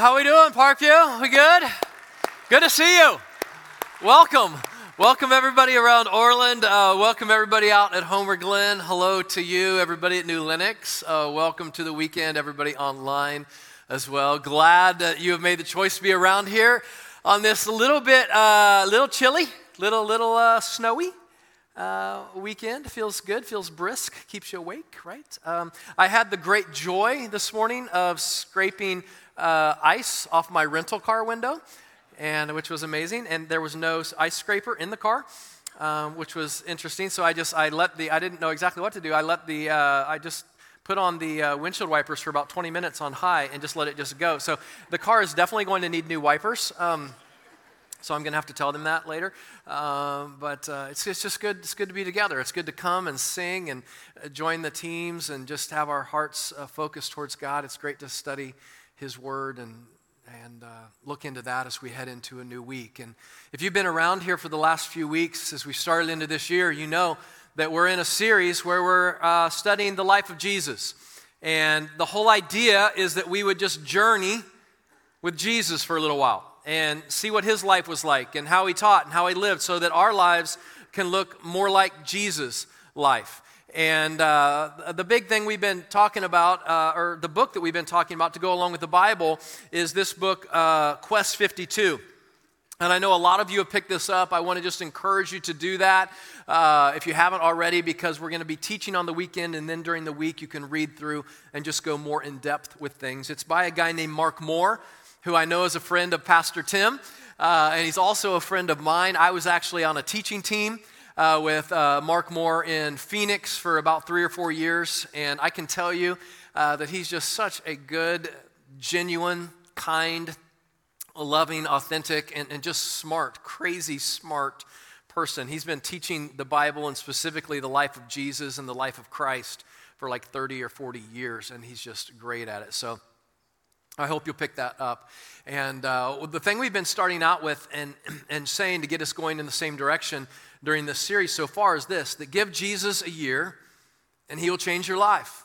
how are we doing, Parkview? We good? Good to see you. Welcome. Welcome everybody around Orland. Uh, welcome everybody out at Homer Glen. Hello to you, everybody at New Lenox. Uh, welcome to the weekend, everybody online as well. Glad that you have made the choice to be around here on this little bit, uh, little chilly, little little uh, snowy uh, weekend. Feels good, feels brisk, keeps you awake, right? Um, I had the great joy this morning of scraping uh, ice off my rental car window, and which was amazing. And there was no ice scraper in the car. Um, which was interesting. So I just I let the I didn't know exactly what to do. I let the uh, I just put on the uh, windshield wipers for about 20 minutes on high and just let it just go. So the car is definitely going to need new wipers. Um, so I'm going to have to tell them that later. Um, but uh, it's, it's just good. It's good to be together. It's good to come and sing and uh, join the teams and just have our hearts uh, focused towards God. It's great to study His Word and and uh, look into that as we head into a new week. And if you've been around here for the last few weeks as we started into this year, you know that we're in a series where we're uh, studying the life of Jesus. And the whole idea is that we would just journey with Jesus for a little while and see what his life was like and how he taught and how he lived so that our lives can look more like Jesus' life. And uh, the big thing we've been talking about, uh, or the book that we've been talking about to go along with the Bible, is this book, uh, Quest 52. And I know a lot of you have picked this up. I want to just encourage you to do that uh, if you haven't already, because we're going to be teaching on the weekend, and then during the week you can read through and just go more in depth with things. It's by a guy named Mark Moore who I know is a friend of Pastor Tim, uh, and he's also a friend of mine. I was actually on a teaching team uh, with uh, Mark Moore in Phoenix for about three or four years, and I can tell you uh, that he's just such a good, genuine, kind, loving, authentic, and, and just smart, crazy smart person. He's been teaching the Bible and specifically the life of Jesus and the life of Christ for like 30 or 40 years, and he's just great at it. So, I hope you'll pick that up. And uh, the thing we've been starting out with and, and saying to get us going in the same direction during this series so far is this that give Jesus a year and he will change your life.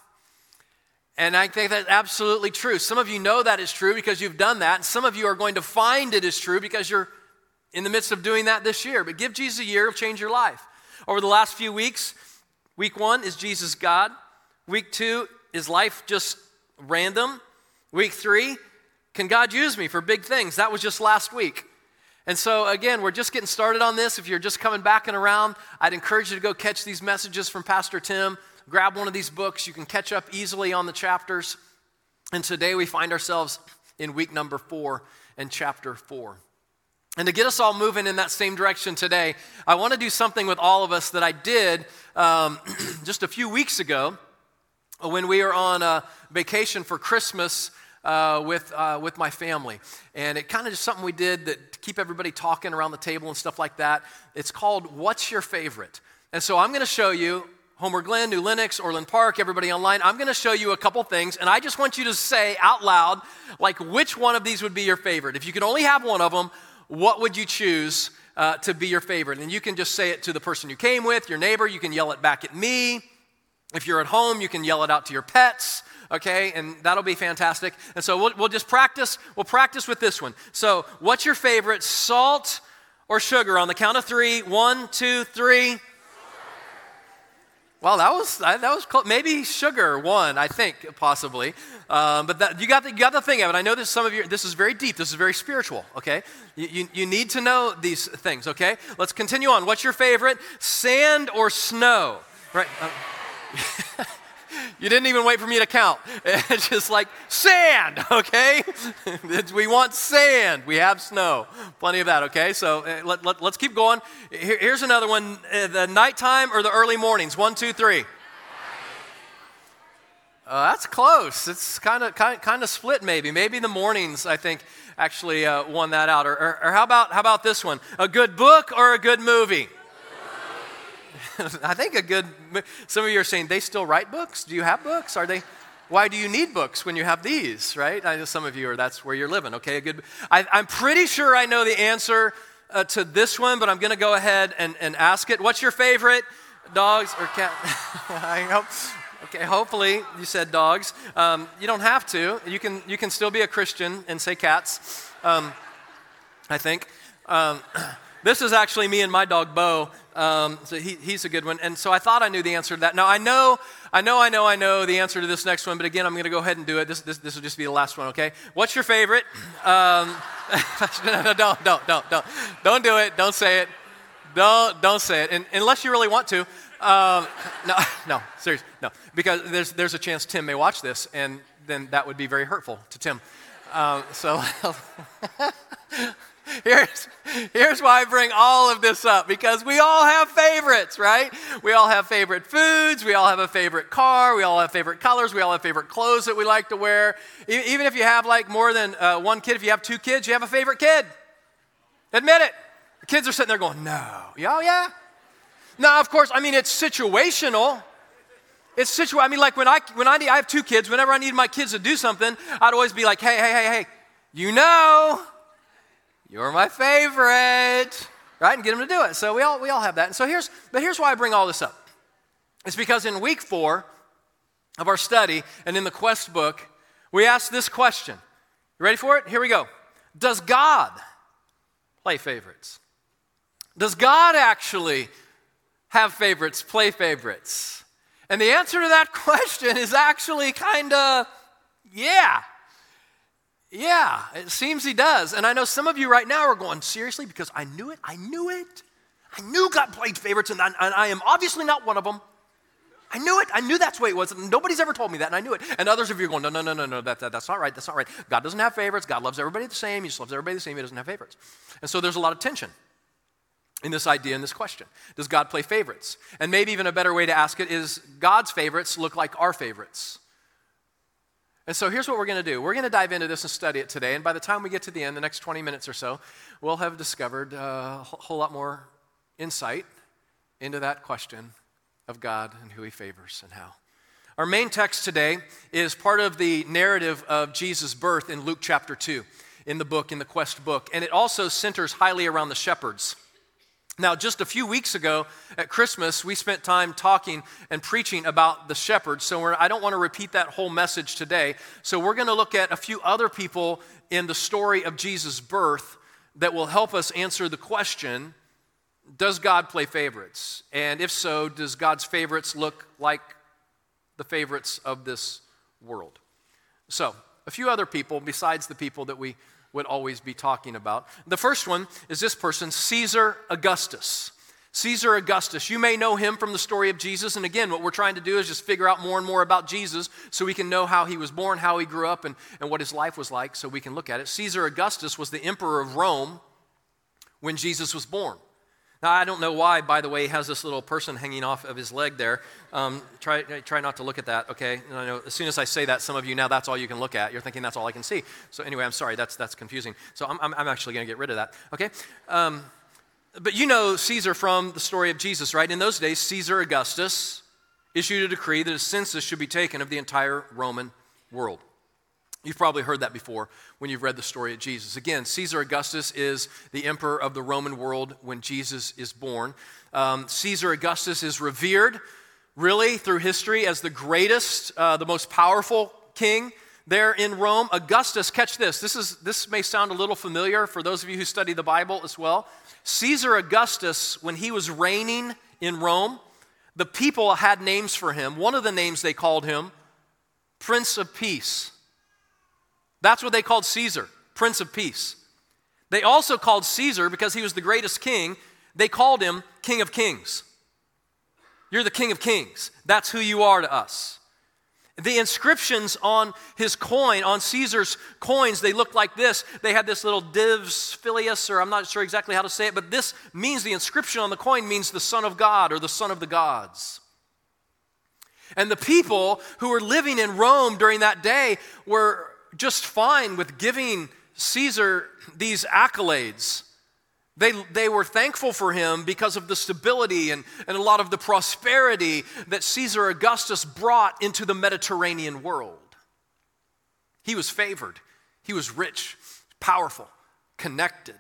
And I think that's absolutely true. Some of you know that is true because you've done that. And some of you are going to find it is true because you're in the midst of doing that this year. But give Jesus a year, it'll change your life. Over the last few weeks, week one is Jesus God. Week two is life just random. Week three, can God use me for big things? That was just last week. And so, again, we're just getting started on this. If you're just coming back and around, I'd encourage you to go catch these messages from Pastor Tim. Grab one of these books. You can catch up easily on the chapters. And today we find ourselves in week number four and chapter four. And to get us all moving in that same direction today, I want to do something with all of us that I did um, just a few weeks ago when we were on a vacation for Christmas uh, with, uh, with my family. And it kind of just something we did that to keep everybody talking around the table and stuff like that. It's called What's Your Favorite? And so I'm going to show you Homer Glen, New Lenox, Orland Park, everybody online. I'm going to show you a couple things, and I just want you to say out loud, like, which one of these would be your favorite? If you could only have one of them, what would you choose uh, to be your favorite? And you can just say it to the person you came with, your neighbor. You can yell it back at me. If you're at home, you can yell it out to your pets okay? And that'll be fantastic. And so we'll, we'll just practice. We'll practice with this one. So, what's your favorite, salt or sugar? On the count of three one, two, three. Well, that was that was close. maybe sugar one, I think possibly. Um, but that, you got the, you got the thing of it. I know that some of you. This is very deep. This is very spiritual. Okay, you, you, you need to know these things. Okay, let's continue on. What's your favorite, sand or snow? Right. Uh, You didn't even wait for me to count. It's just like sand, okay? we want sand. We have snow. Plenty of that, okay? So uh, let, let, us keep going. Here, here's another one uh, the nighttime or the early mornings? One, two, three. Uh, that's close. It's kind of kind of split, maybe. Maybe the mornings, I think, actually uh, won that out. Or, or, or how about how about this one? A good book or a good movie? I think a good, some of you are saying they still write books. Do you have books? Are they, why do you need books when you have these, right? I know some of you are, that's where you're living, okay? A good, I, am pretty sure I know the answer uh, to this one, but I'm going to go ahead and, and ask it. What's your favorite, dogs or cat? I hope. Okay, hopefully you said dogs. Um, you don't have to. You can, you can still be a Christian and say cats, um, I think. Um, this is actually me and my dog, Bo. Um, so he, he's a good one. And so I thought I knew the answer to that. Now, I know, I know, I know, I know the answer to this next one, but again, I'm going to go ahead and do it. This, this, this will just be the last one, okay? What's your favorite? Um, no, no, don't, don't, don't, don't. Don't do it. Don't say it. Don't, don't say it. And, unless you really want to. Um, no, no, seriously, no. Because there's, there's a chance Tim may watch this, and then that would be very hurtful to Tim. Um, so here's, here's why I bring all of this up because we all have favorites, right? We all have favorite foods, we all have a favorite car, we all have favorite colors, we all have favorite clothes that we like to wear. Even if you have like more than uh, one kid, if you have two kids, you have a favorite kid. Admit it. The kids are sitting there going, no. Oh, yeah? Now, of course, I mean, it's situational. It's situational. I mean, like when I, when I, need, I have two kids, whenever I need my kids to do something, I'd always be like, hey, hey, hey, hey, you know, you're my favorite, right? And get them to do it. So we all, we all have that. And so here's, but here's why I bring all this up. It's because in week four of our study and in the quest book, we asked this question. You ready for it? Here we go. Does God play favorites? Does God actually have favorites, play favorites? And the answer to that question is actually kind of, yeah. Yeah, it seems he does. And I know some of you right now are going, seriously? Because I knew it. I knew it. I knew God played favorites, and I, and I am obviously not one of them. I knew it. I knew that's the way it was. Nobody's ever told me that, and I knew it. And others of you are going, no, no, no, no, no, that, that, that's not right. That's not right. God doesn't have favorites. God loves everybody the same. He just loves everybody the same. He doesn't have favorites. And so there's a lot of tension in this idea, in this question. Does God play favorites? And maybe even a better way to ask it is God's favorites look like our favorites? And so here's what we're going to do. We're going to dive into this and study it today. And by the time we get to the end, the next 20 minutes or so, we'll have discovered uh, a whole lot more insight into that question of God and who he favors and how. Our main text today is part of the narrative of Jesus' birth in Luke chapter 2 in the book, in the quest book. And it also centers highly around the shepherds. Now, just a few weeks ago at Christmas, we spent time talking and preaching about the shepherds. So I don't want to repeat that whole message today. So we're going to look at a few other people in the story of Jesus' birth that will help us answer the question Does God play favorites? And if so, does God's favorites look like the favorites of this world? So, a few other people besides the people that we would always be talking about. The first one is this person, Caesar Augustus. Caesar Augustus, you may know him from the story of Jesus. And again, what we're trying to do is just figure out more and more about Jesus so we can know how he was born, how he grew up, and, and what his life was like so we can look at it. Caesar Augustus was the emperor of Rome when Jesus was born. Now, I don't know why, by the way, he has this little person hanging off of his leg there. Um, try, try not to look at that, okay? And I know as soon as I say that, some of you now that's all you can look at. You're thinking that's all I can see. So, anyway, I'm sorry, that's, that's confusing. So, I'm, I'm, actually going to get rid of that, okay? Um, but you know Caesar from the story of Jesus, right? In those days, Caesar Augustus issued a decree that a census should be taken of the entire Roman world. You've probably heard that before when you've read the story of Jesus. Again, Caesar Augustus is the emperor of the Roman world when Jesus is born. Um, Caesar Augustus is revered, really, through history as the greatest, uh, the most powerful king there in Rome. Augustus, catch this. This, is, this may sound a little familiar for those of you who study the Bible as well. Caesar Augustus, when he was reigning in Rome, the people had names for him. One of the names they called him, Prince of Peace. That's what they called Caesar, Prince of Peace. They also called Caesar, because he was the greatest king, they called him King of Kings. You're the King of Kings. That's who you are to us. The inscriptions on his coin, on Caesar's coins, they looked like this. They had this little divi filius, or I'm not sure exactly how to say it, but this means the inscription on the coin means the Son of God or the Son of the gods. And the people who were living in Rome during that day were just fine with giving Caesar these accolades. They, they were thankful for him because of the stability and, and a lot of the prosperity that Caesar Augustus brought into the Mediterranean world. He was favored, he was rich, powerful, connected.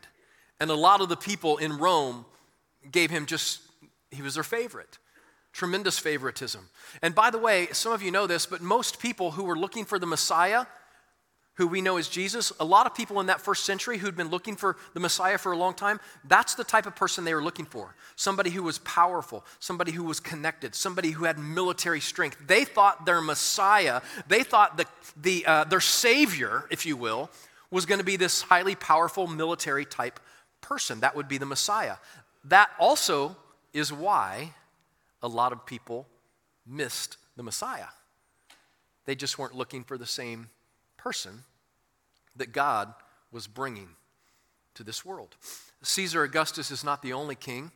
And a lot of the people in Rome gave him just, he was their favorite. tremendous favoritism. And by the way, some of you know this, but most people who were looking for the Messiah, who we know as Jesus, a lot of people in that first century who'd been looking for the Messiah for a long time, that's the type of person they were looking for. Somebody who was powerful, somebody who was connected, somebody who had military strength. They thought their Messiah, they thought the, the, uh, their Savior, if you will, was going to be this highly powerful military type person. That would be the Messiah. That also is why a lot of people missed the Messiah. They just weren't looking for the same person that God was bringing to this world. Caesar Augustus is not the only king,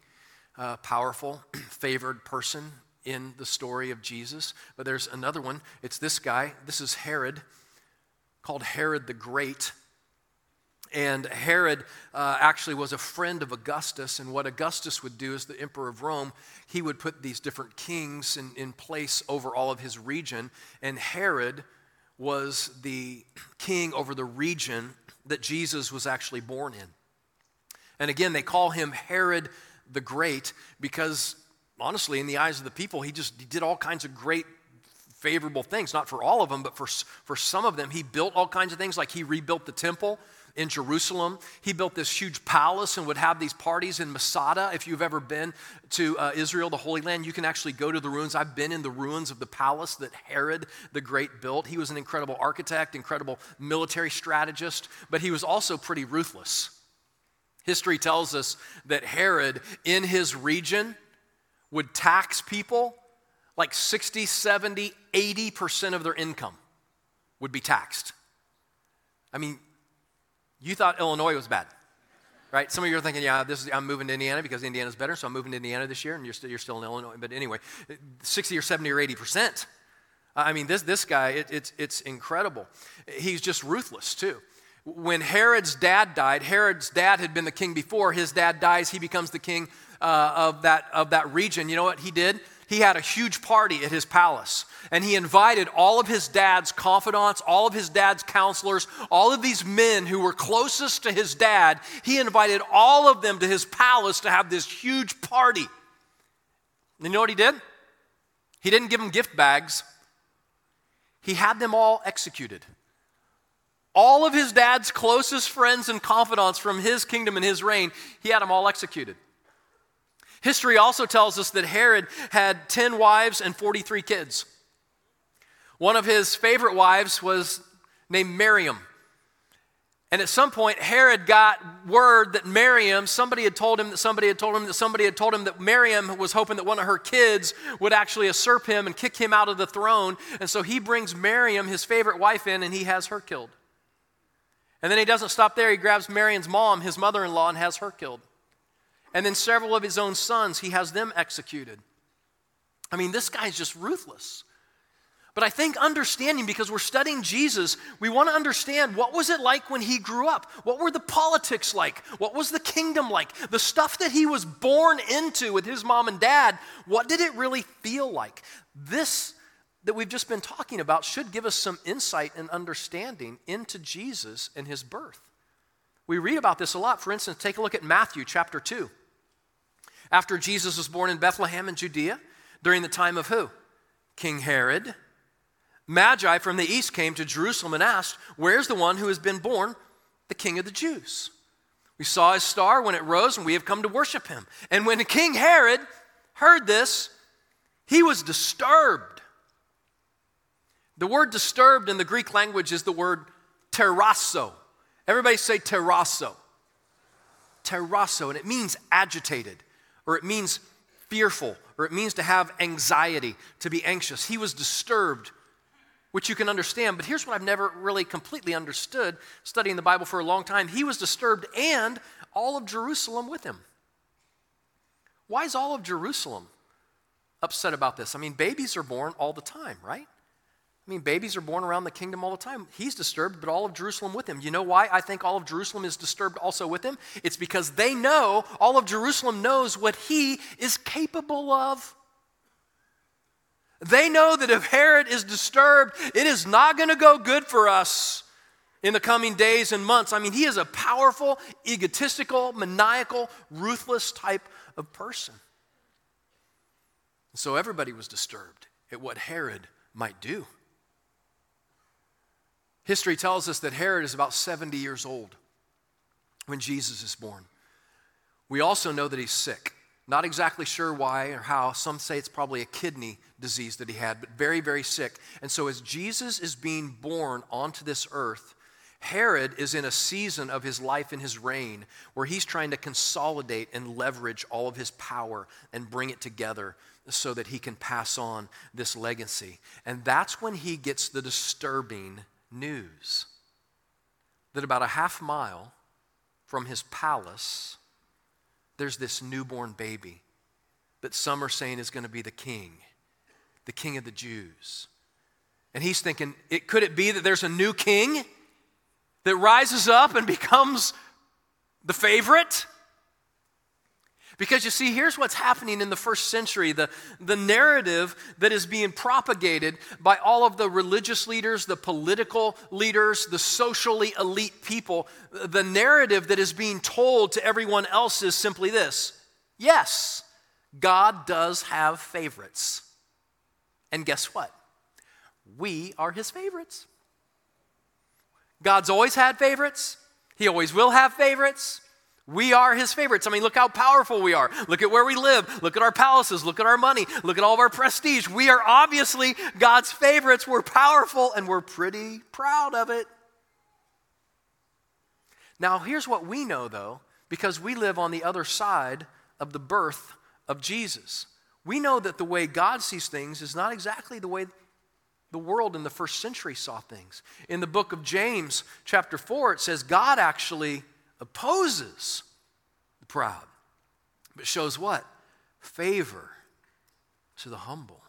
uh, powerful, favored person in the story of Jesus, but there's another one. It's this guy. This is Herod, called Herod the Great. And Herod uh, actually was a friend of Augustus. And what Augustus would do as the emperor of Rome, he would put these different kings in, in place over all of his region. And Herod was the king over the region that Jesus was actually born in. And again, they call him Herod the Great because, honestly, in the eyes of the people, he just he did all kinds of great favorable things. Not for all of them, but for, for some of them. He built all kinds of things, like he rebuilt the temple in Jerusalem. He built this huge palace and would have these parties in Masada. If you've ever been to uh, Israel, the Holy Land, you can actually go to the ruins. I've been in the ruins of the palace that Herod the Great built. He was an incredible architect, incredible military strategist, but he was also pretty ruthless. History tells us that Herod, in his region, would tax people like 60, 70, 80% of their income would be taxed. I mean, you thought Illinois was bad, right? Some of you are thinking, yeah, this is, I'm moving to Indiana because Indiana's better, so I'm moving to Indiana this year, and you're still, you're still in Illinois. But anyway, 60 or 70 or 80 percent. I mean, this, this guy, it, it's, it's incredible. He's just ruthless, too. When Herod's dad died, Herod's dad had been the king before. His dad dies, he becomes the king uh, of, that, of that region. You know what he did? He had a huge party at his palace. And he invited all of his dad's confidants, all of his dad's counselors, all of these men who were closest to his dad. He invited all of them to his palace to have this huge party. And you know what he did? He didn't give them gift bags, he had them all executed. All of his dad's closest friends and confidants from his kingdom and his reign, he had them all executed. History also tells us that Herod had 10 wives and 43 kids. One of his favorite wives was named Miriam. And at some point, Herod got word that Miriam, somebody had told him that somebody had told him that somebody had told him that Miriam was hoping that one of her kids would actually usurp him and kick him out of the throne. And so he brings Miriam, his favorite wife, in and he has her killed. And then he doesn't stop there. He grabs Miriam's mom, his mother in law, and has her killed. And then several of his own sons, he has them executed. I mean, this guy's just ruthless. But I think understanding, because we're studying Jesus, we want to understand what was it like when he grew up? What were the politics like? What was the kingdom like? The stuff that he was born into with his mom and dad, what did it really feel like? This that we've just been talking about should give us some insight and understanding into Jesus and his birth. We read about this a lot. For instance, take a look at Matthew chapter 2 after Jesus was born in Bethlehem in Judea during the time of who? King Herod. Magi from the east came to Jerusalem and asked, Where's the one who has been born, the King of the Jews? We saw his star when it rose, and we have come to worship him. And when King Herod heard this, he was disturbed. The word disturbed in the Greek language is the word terrasso. Everybody say terrasso. Terrasso, and it means agitated or it means fearful, or it means to have anxiety, to be anxious. He was disturbed, which you can understand. But here's what I've never really completely understood studying the Bible for a long time he was disturbed and all of Jerusalem with him. Why is all of Jerusalem upset about this? I mean, babies are born all the time, right? I mean, babies are born around the kingdom all the time. He's disturbed, but all of Jerusalem with him. You know why I think all of Jerusalem is disturbed also with him? It's because they know, all of Jerusalem knows what he is capable of. They know that if Herod is disturbed, it is not going to go good for us in the coming days and months. I mean, he is a powerful, egotistical, maniacal, ruthless type of person. So everybody was disturbed at what Herod might do. History tells us that Herod is about 70 years old when Jesus is born. We also know that he's sick. Not exactly sure why or how. Some say it's probably a kidney disease that he had, but very, very sick. And so, as Jesus is being born onto this earth, Herod is in a season of his life and his reign where he's trying to consolidate and leverage all of his power and bring it together so that he can pass on this legacy. And that's when he gets the disturbing news that about a half mile from his palace, there's this newborn baby that some are saying is going to be the king, the king of the Jews. And he's thinking, it, could it be that there's a new king that rises up and becomes the favorite? Because you see, here's what's happening in the first century the, the narrative that is being propagated by all of the religious leaders, the political leaders, the socially elite people. The narrative that is being told to everyone else is simply this yes, God does have favorites. And guess what? We are his favorites. God's always had favorites, he always will have favorites. We are his favorites. I mean, look how powerful we are. Look at where we live. Look at our palaces. Look at our money. Look at all of our prestige. We are obviously God's favorites. We're powerful and we're pretty proud of it. Now, here's what we know, though, because we live on the other side of the birth of Jesus. We know that the way God sees things is not exactly the way the world in the first century saw things. In the book of James, chapter 4, it says God actually opposes the proud, but shows what? Favor to the humble.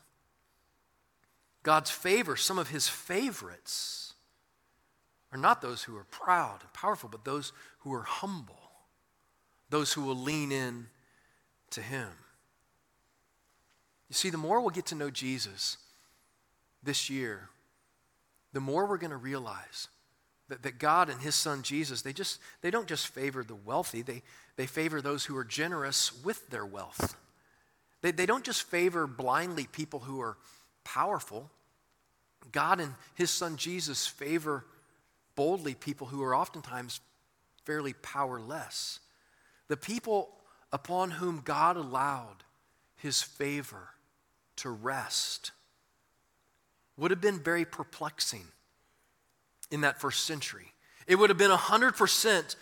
God's favor, some of his favorites, are not those who are proud and powerful, but those who are humble, those who will lean in to him. You see, the more we'll get to know Jesus this year, the more we're going to realize that, that God and his son Jesus, they just they don't just favor the wealthy, they, they favor those who are generous with their wealth. They, they don't just favor blindly people who are powerful. God and his son Jesus favor boldly people who are oftentimes fairly powerless. The people upon whom God allowed his favor to rest would have been very perplexing in that first century. It would have been 100%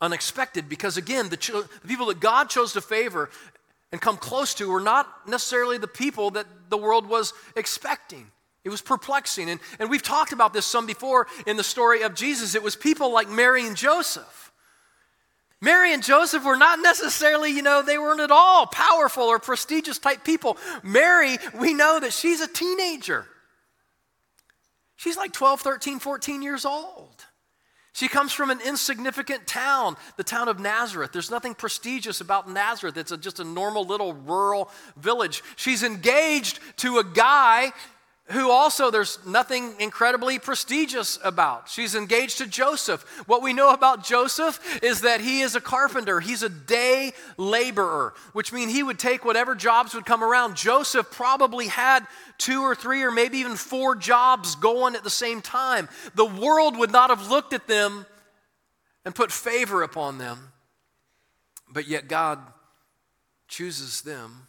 unexpected because, again, the, cho- the people that God chose to favor and come close to were not necessarily the people that the world was expecting. It was perplexing. And, and we've talked about this some before in the story of Jesus. It was people like Mary and Joseph. Mary and Joseph were not necessarily, you know, they weren't at all powerful or prestigious type people. Mary, we know that she's a teenager. She's like 12, 13, 14 years old. She comes from an insignificant town, the town of Nazareth. There's nothing prestigious about Nazareth. It's a, just a normal little rural village. She's engaged to a guy who also there's nothing incredibly prestigious about. She's engaged to Joseph. What we know about Joseph is that he is a carpenter, he's a day laborer, which means he would take whatever jobs would come around. Joseph probably had two or three or maybe even four jobs going at the same time. The world would not have looked at them and put favor upon them, but yet God chooses them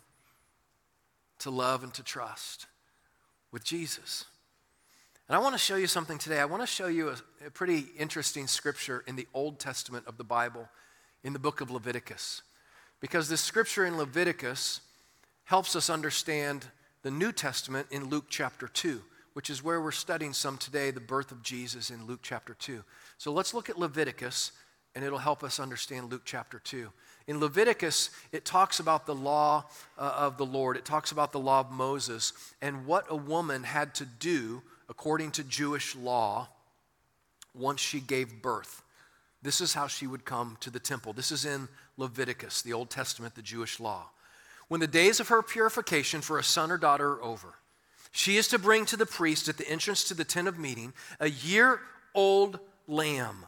to love and to trust with Jesus. And I want to show you something today. I want to show you a, a, pretty interesting scripture in the Old Testament of the Bible, in the book of Leviticus. Because this scripture in Leviticus helps us understand the New Testament in Luke chapter 2, which is where we're studying some today, the birth of Jesus in Luke chapter 2. So let's look at Leviticus, and it'll help us understand Luke chapter 2. In Leviticus, it talks about the law uh, of the Lord, it talks about the law of Moses, and what a woman had to do according to Jewish law once she gave birth. This is how she would come to the temple. This is in Leviticus, the Old Testament, the Jewish law. When the days of her purification for a son or daughter are over, she is to bring to the priest at the entrance to the tent of meeting a year old lamb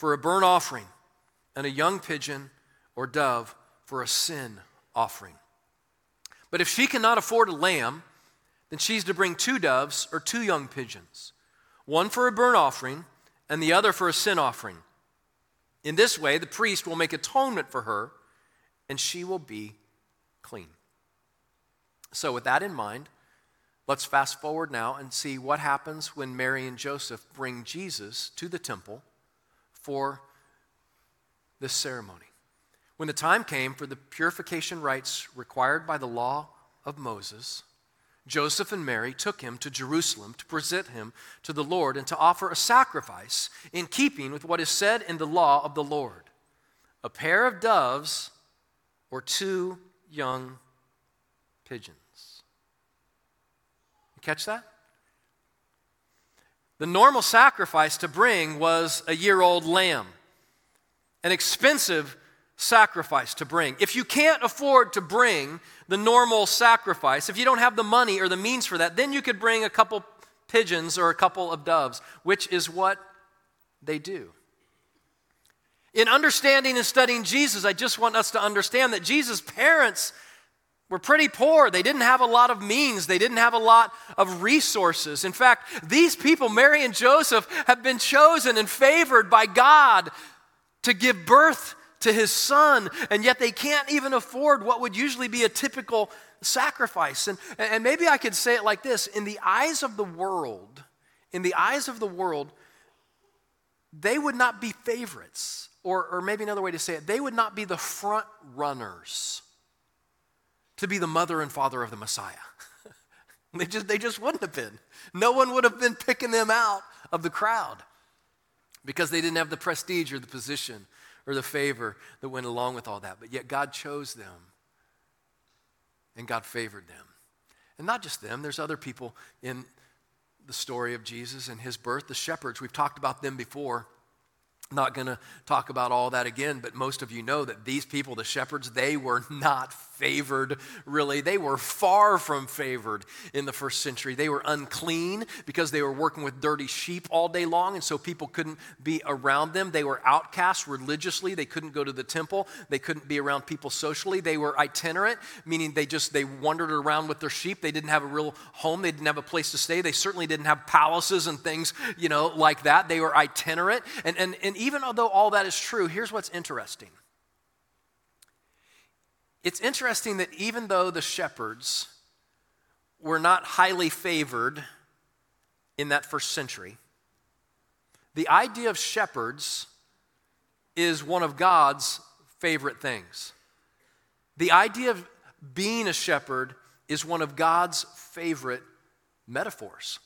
for a burnt offering and a young pigeon or dove for a sin offering. But if she cannot afford a lamb, then she's to bring two doves or two young pigeons, one for a burnt offering and the other for a sin offering. In this way, the priest will make atonement for her, and she will be clean. So, with that in mind, let's fast forward now and see what happens when Mary and Joseph bring Jesus to the temple for this ceremony. When the time came for the purification rites required by the law of Moses, Joseph and Mary took him to Jerusalem to present him to the Lord and to offer a sacrifice in keeping with what is said in the law of the Lord a pair of doves or two young pigeons. You catch that? The normal sacrifice to bring was a year old lamb, an expensive sacrifice to bring. If you can't afford to bring the normal sacrifice, if you don't have the money or the means for that, then you could bring a couple pigeons or a couple of doves, which is what they do. In understanding and studying Jesus, I just want us to understand that Jesus' parents were pretty poor. They didn't have a lot of means, they didn't have a lot of resources. In fact, these people, Mary and Joseph, have been chosen and favored by God to give birth to his son, and yet they can't even afford what would usually be a typical sacrifice. And, and maybe I could say it like this in the eyes of the world, in the eyes of the world, they would not be favorites. Or, or maybe another way to say it, they would not be the front runners to be the mother and father of the Messiah. they, just, they just wouldn't have been. No one would have been picking them out of the crowd because they didn't have the prestige or the position or the favor that went along with all that. But yet God chose them and God favored them. And not just them, there's other people in the story of Jesus and his birth, the shepherds. We've talked about them before. Not going to talk about all that again, but most of you know that these people, the shepherds, they were not favored, really. They were far from favored in the first century. They were unclean because they were working with dirty sheep all day long, and so people couldn't be around them. They were outcasts religiously. They couldn't go to the temple. They couldn't be around people socially. They were itinerant, meaning they just they wandered around with their sheep. They didn't have a real home. They didn't have a place to stay. They certainly didn't have palaces and things, you know, like that. They were itinerant. And, and, and even though all that is true, here's what's interesting it's interesting that even though the shepherds were not highly favored in that first century, the idea of shepherds is one of God's favorite things. The idea of being a shepherd is one of God's favorite metaphors.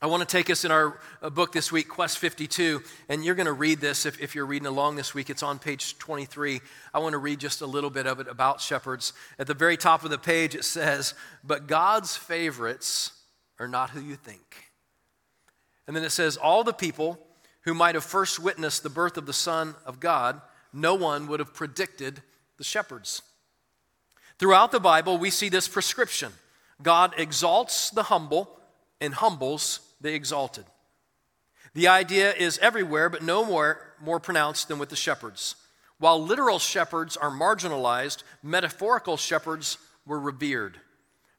I want to take us in our uh, book this week, Quest 52, and you're going to read this if, if, you're reading along this week. It's on page 23. I want to read just a little bit of it about shepherds. At the very top of the page, it says, But God's favorites are not who you think. And then it says, All the people who might have first witnessed the birth of the Son of God, no one would have predicted the shepherds. Throughout the Bible, we see this prescription God exalts the humble and humbles the exalted. The idea is everywhere, but no more, more pronounced than with the shepherds. While literal shepherds are marginalized, metaphorical shepherds were revered.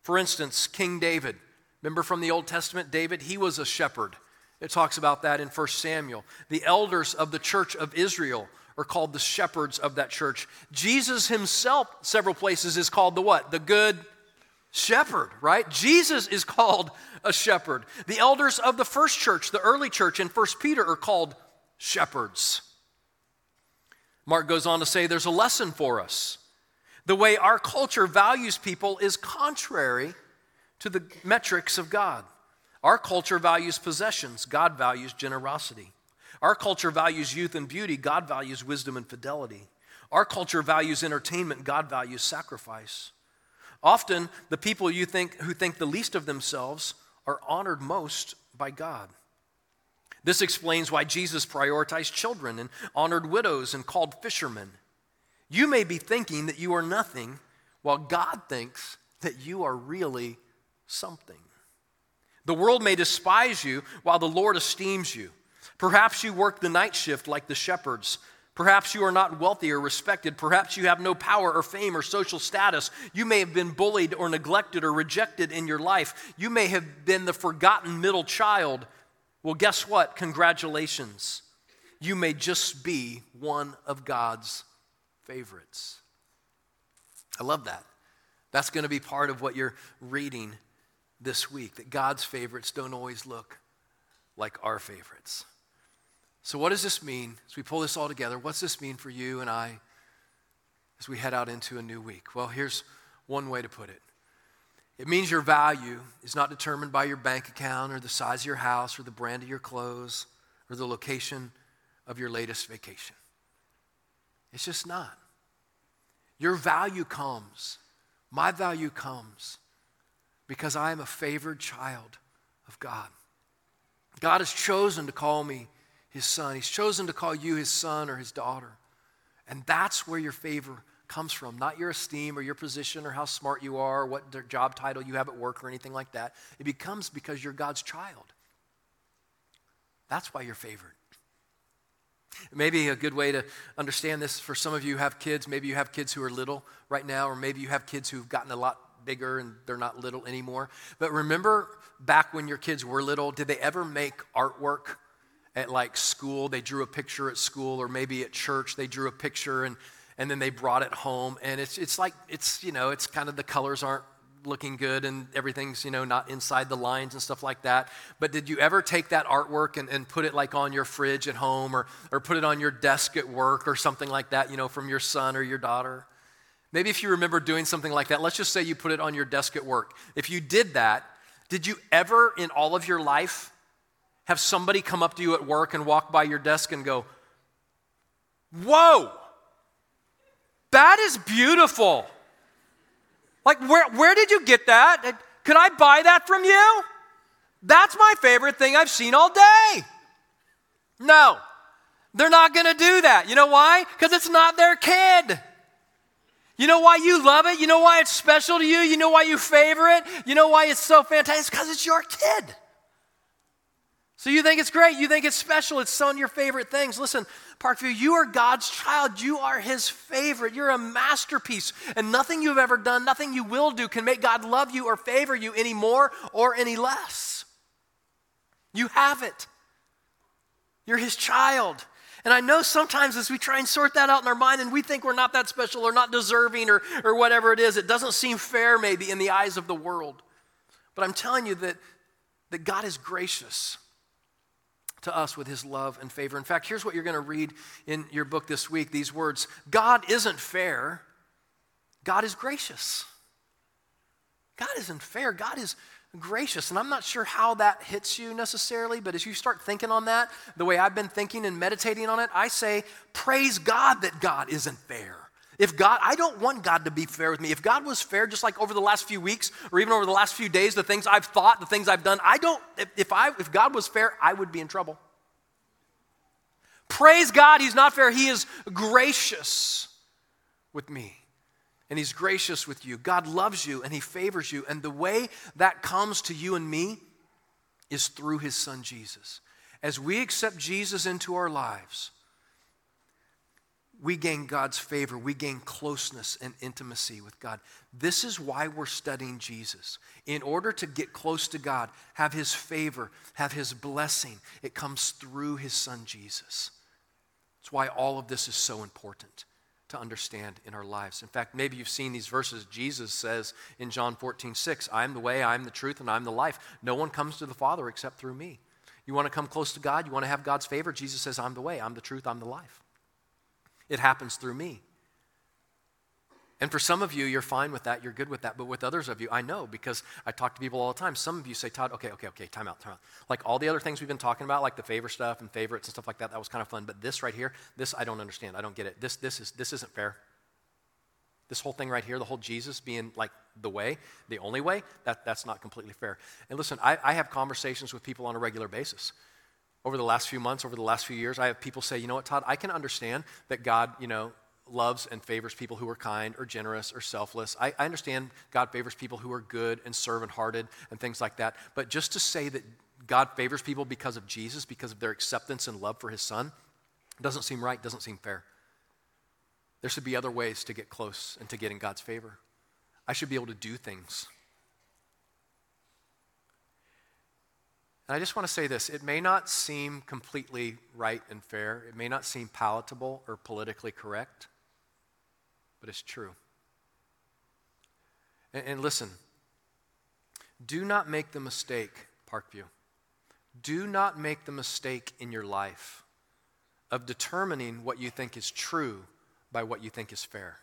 For instance, King David. Remember from the Old Testament, David? He was a shepherd. It talks about that in 1 Samuel. The elders of the church of Israel are called the shepherds of that church. Jesus himself, several places, is called the what? The good shepherd, right? Jesus is called a shepherd. The elders of the first church, the early church in First Peter, are called shepherds. Mark goes on to say there's a lesson for us. The way our culture values people is contrary to the metrics of God. Our culture values possessions, God values generosity. Our culture values youth and beauty, God values wisdom and fidelity. Our culture values entertainment, God values sacrifice. Often, the people you think, who think the least of themselves are honored most by God. This explains why Jesus prioritized children and honored widows and called fishermen. You may be thinking that you are nothing, while God thinks that you are really something. The world may despise you, while the Lord esteems you. Perhaps you work the night shift like the shepherds, Perhaps you are not wealthy or respected. Perhaps you have no power or fame or social status. You may have been bullied or neglected or rejected in your life. You may have been the forgotten middle child. Well, guess what? Congratulations. You may just be one of God's favorites. I love that. That's going to be part of what you're reading this week that God's favorites don't always look like our favorites. So, what does this mean as we pull this all together? What's this mean for you and I as we head out into a new week? Well, here's one way to put it it means your value is not determined by your bank account or the size of your house or the brand of your clothes or the location of your latest vacation. It's just not. Your value comes, my value comes because I am a favored child of God. God has chosen to call me his son. He's chosen to call you his son or his daughter. And that's where your favor comes from, not your esteem or your position or how smart you are or what job title you have at work or anything like that. It becomes because you're God's child. That's why you're favored. Maybe a good way to understand this for some of you have kids, maybe you have kids who are little right now, or maybe you have kids who've gotten a lot bigger and they're not little anymore. But remember back when your kids were little, did they ever make artwork at like school? They drew a picture at school, or maybe at church, they drew a picture and, and then they brought it home. And it's, it's like, it's, you know, it's kind of the colors aren't looking good and everything's, you know, not inside the lines and stuff like that. But did you ever take that artwork and, and put it like on your fridge at home or, or put it on your desk at work or something like that, you know, from your son or your daughter? Maybe if you remember doing something like that, let's just say you put it on your desk at work. If you did that, did you ever in all of your life have somebody come up to you at work and walk by your desk and go, Whoa, that is beautiful. Like, where, where did you get that? Could I buy that from you? That's my favorite thing I've seen all day. No, they're not gonna do that. You know why? Because it's not their kid. You know why you love it? You know why it's special to you? You know why you favor it? You know why it's so fantastic? Because it's your kid. So you think it's great, you think it's special, it's some of your favorite things. Listen, Parkview, you are God's child. You are his favorite. You're a masterpiece. And nothing you've ever done, nothing you will do can make God love you or favor you any more or any less. You have it. You're his child. And I know sometimes as we try and sort that out in our mind and we think we're not that special or not deserving or, or whatever it is, it doesn't seem fair maybe in the eyes of the world. But I'm telling you that, that God is gracious to us with his love and favor. In fact, here's what you're going to read in your book this week these words God isn't fair, God is gracious. God isn't fair, God is gracious. And I'm not sure how that hits you necessarily, but as you start thinking on that, the way I've been thinking and meditating on it, I say, praise God that God isn't fair. If God, I don't want God to be fair with me. If God was fair, just like over the last few weeks or even over the last few days, the things I've thought, the things I've done, I don't, if, if I, if God was fair, I would be in trouble. Praise God, He's not fair. He is gracious with me and He's gracious with you. God loves you and He favors you. And the way that comes to you and me is through His Son Jesus. As we accept Jesus into our lives, we gain God's favor, we gain closeness and intimacy with God. This is why we're studying Jesus. In order to get close to God, have His favor, have His blessing, it comes through His Son Jesus. That's why all of this is so important to understand in our lives. In fact, maybe you've seen these verses. Jesus says in John 14, 6, I am the way, I am the truth, and I am the life. No one comes to the Father except through me. You want to come close to God? You want to have God's favor? Jesus says, I'm the way, I'm the truth, I'm the life. It happens through me. And for some of you, you're fine with that, you're good with that. But with others of you, I know because I talk to people all the time. Some of you say, Todd, okay, okay, okay, time out, time out. Like all the other things we've been talking about, like the favor stuff and favorites and stuff like that, that was kind of fun. But this right here, this I don't understand. I don't get it. This, this, is, this isn't fair. This whole thing right here, the whole Jesus being like the way, the only way, that, that's not completely fair. And listen, I, I have conversations with people on a regular basis over the last few months, over the last few years, I have people say, you know what, Todd, I can understand that God, you know, loves and favors people who are kind or generous or selfless. I, I understand God favors people who are good and servant hearted and things like that. But just to say that God favors people because of Jesus, because of their acceptance and love for his son, Doesn't seem right, doesn't seem fair. There should be other ways to get close and to get in God's favor. I should be able to do things. And I just want to say this it may not seem completely right and fair, it may not seem palatable or politically correct, but it's true. And, and listen, do not make the mistake, Parkview. Do not make the mistake in your life of determining what you think is true by what you think is fair.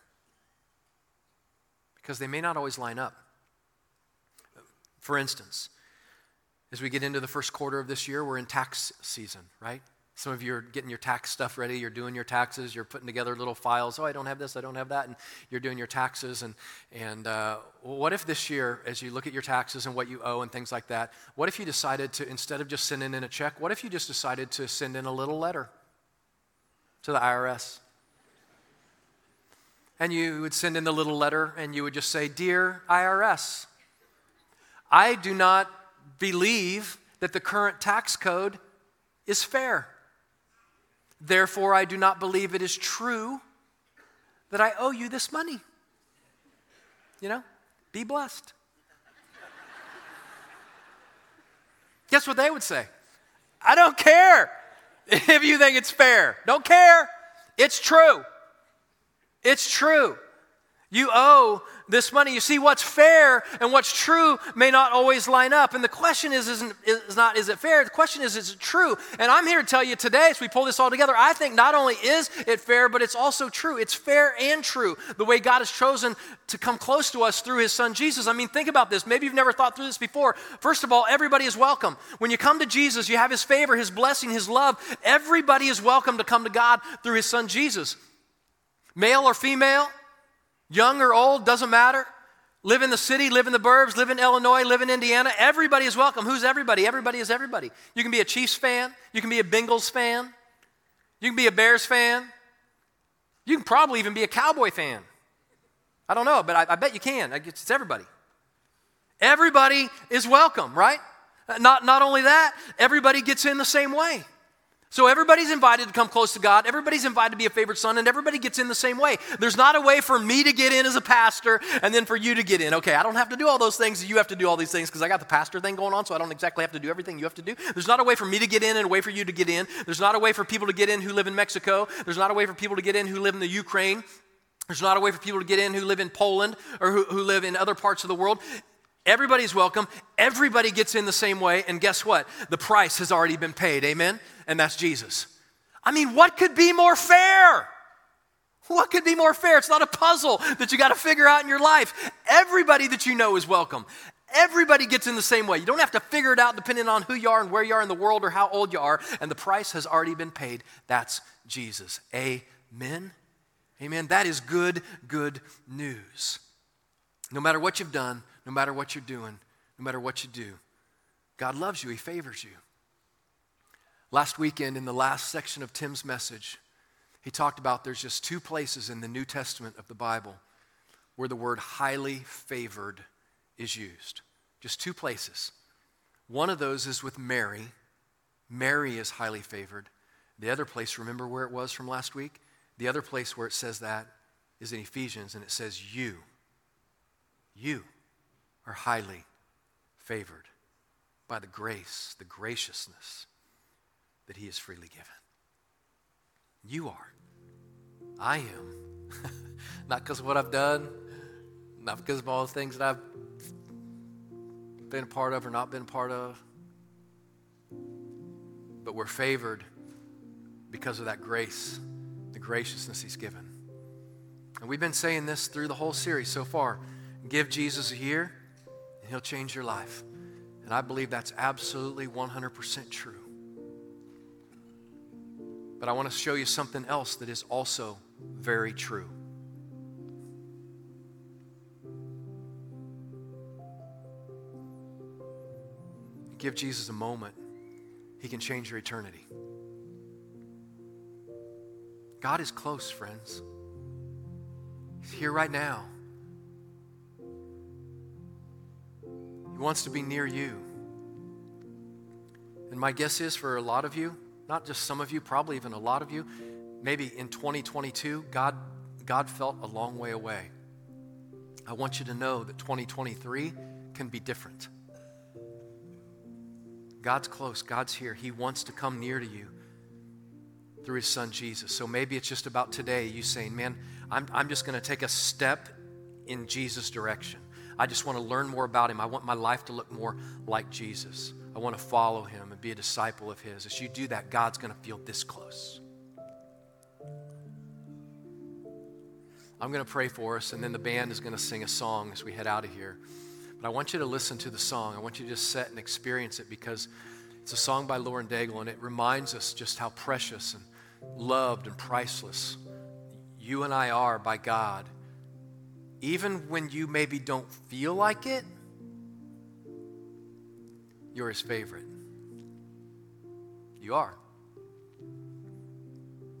Because they may not always line up. For instance, as we get into the first quarter of this year, we're in tax season, right? Some of you are getting your tax stuff ready. You're doing your taxes. You're putting together little files. Oh, I don't have this. I don't have that. And you're doing your taxes. And, and uh, what if this year, as you look at your taxes and what you owe and things like that, what if you decided to, instead of just sending in a check, what if you just decided to send in a little letter to the IRS? And you would send in the little letter and you would just say, Dear IRS, I do not believe that the current tax code is fair. Therefore, I do not believe it is true that I owe you this money. You know, be blessed. Guess what they would say? I don't care if you think it's fair. Don't care. It's true. It's true. You owe this money. You see, what's fair and what's true may not always line up. And the question is, isn't, is not, is it fair? The question is, is it true? And I'm here to tell you today, as we pull this all together, I think not only is it fair, but it's also true. It's fair and true, the way God has chosen to come close to us through his son Jesus. I mean, think about this. Maybe you've never thought through this before. First of all, everybody is welcome. When you come to Jesus, you have his favor, his blessing, his love. Everybody is welcome to come to God through his son Jesus. Male or female, Young or old, doesn't matter. Live in the city, live in the burbs, live in Illinois, live in Indiana. Everybody is welcome. Who's everybody? Everybody is everybody. You can be a Chiefs fan. You can be a Bengals fan. You can be a Bears fan. You can probably even be a Cowboy fan. I don't know, but I, I bet you can. It's everybody. Everybody is welcome, right? Not, not only that, everybody gets in the same way. So everybody's invited to come close to God. Everybody's invited to be a favorite son, and everybody gets in the same way. There's not a way for me to get in as a pastor and then for you to get in. Okay, I don't have to do all those things. You have to do all these things because I got the pastor thing going on, so I don't exactly have to do everything you have to do. There's not a way for me to get in and a way for you to get in. There's not a way for people to get in who live in Mexico. There's not a way for people to get in who live in the Ukraine. There's not a way for people to get in who live in Poland or who, who live in other parts of the world. Everybody's welcome. Everybody gets in the same way. And guess what? The price has already been paid. Amen? And that's Jesus. I mean, what could be more fair? What could be more fair? It's not a puzzle that you got to figure out in your life. Everybody that you know is welcome. Everybody gets in the same way. You don't have to figure it out depending on who you are and where you are in the world or how old you are. And the price has already been paid. That's Jesus. Amen. Amen. That is good, good news. No matter what you've done, no matter what you're doing, no matter what you do. God loves you, He favors you. Last weekend, in the last section of Tim's message, he talked about there's just two places in the New Testament of the Bible where the word highly favored is used. Just two places. One of those is with Mary. Mary is highly favored. The other place, remember where it was from last week? The other place where it says that is in Ephesians, and it says, You. You are highly favored by the grace, the graciousness that He has freely given. You are. I am. not because of what I've done, not because of all the things that I've been a part of or not been a part of, but we're favored because of that grace, the graciousness He's given. And we've been saying this through the whole series so far. Give Jesus a year, and He'll change your life. And I believe that's absolutely 100% true. But I want to show you something else that is also very true. Give Jesus a moment, He can change your eternity. God is close, friends. He's here right now. He wants to be near you. And my guess is for a lot of you, not just some of you, probably even a lot of you, maybe in 2022, God, God felt a long way away. I want you to know that 2023 can be different. God's close, God's here. He wants to come near to you through his son Jesus. So maybe it's just about today, you saying, Man, I'm, I'm just going to take a step in Jesus' direction. I just want to learn more about him. I want my life to look more like Jesus. I want to follow him and be a disciple of his. As you do that, God's going to feel this close. I'm going to pray for us, and then the band is going to sing a song as we head out of here. But I want you to listen to the song. I want you to just sit and experience it because it's a song by Lauren Daigle, and it reminds us just how precious and loved and priceless you and I are by God. Even when you maybe don't feel like it, you're his favorite. You are.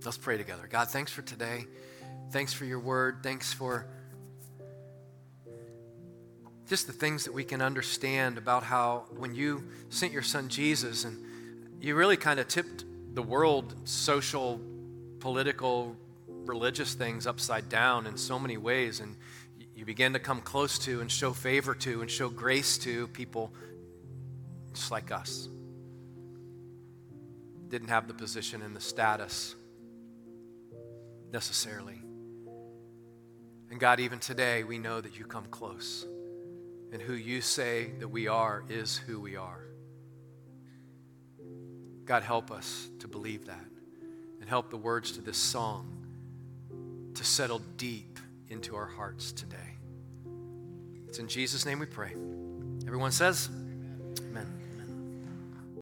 Let's pray together. God, thanks for today. Thanks for your word. Thanks for just the things that we can understand about how when you sent your son Jesus and you really kind of tipped the world, social, political, religious things upside down in so many ways. And you begin to come close to and show favor to and show grace to people just like us. Didn't have the position and the status necessarily. And God, even today, we know that you come close. And who you say that we are is who we are. God, help us to believe that. And help the words to this song to settle deep into our hearts today. It's in Jesus' name we pray. Everyone says, Amen.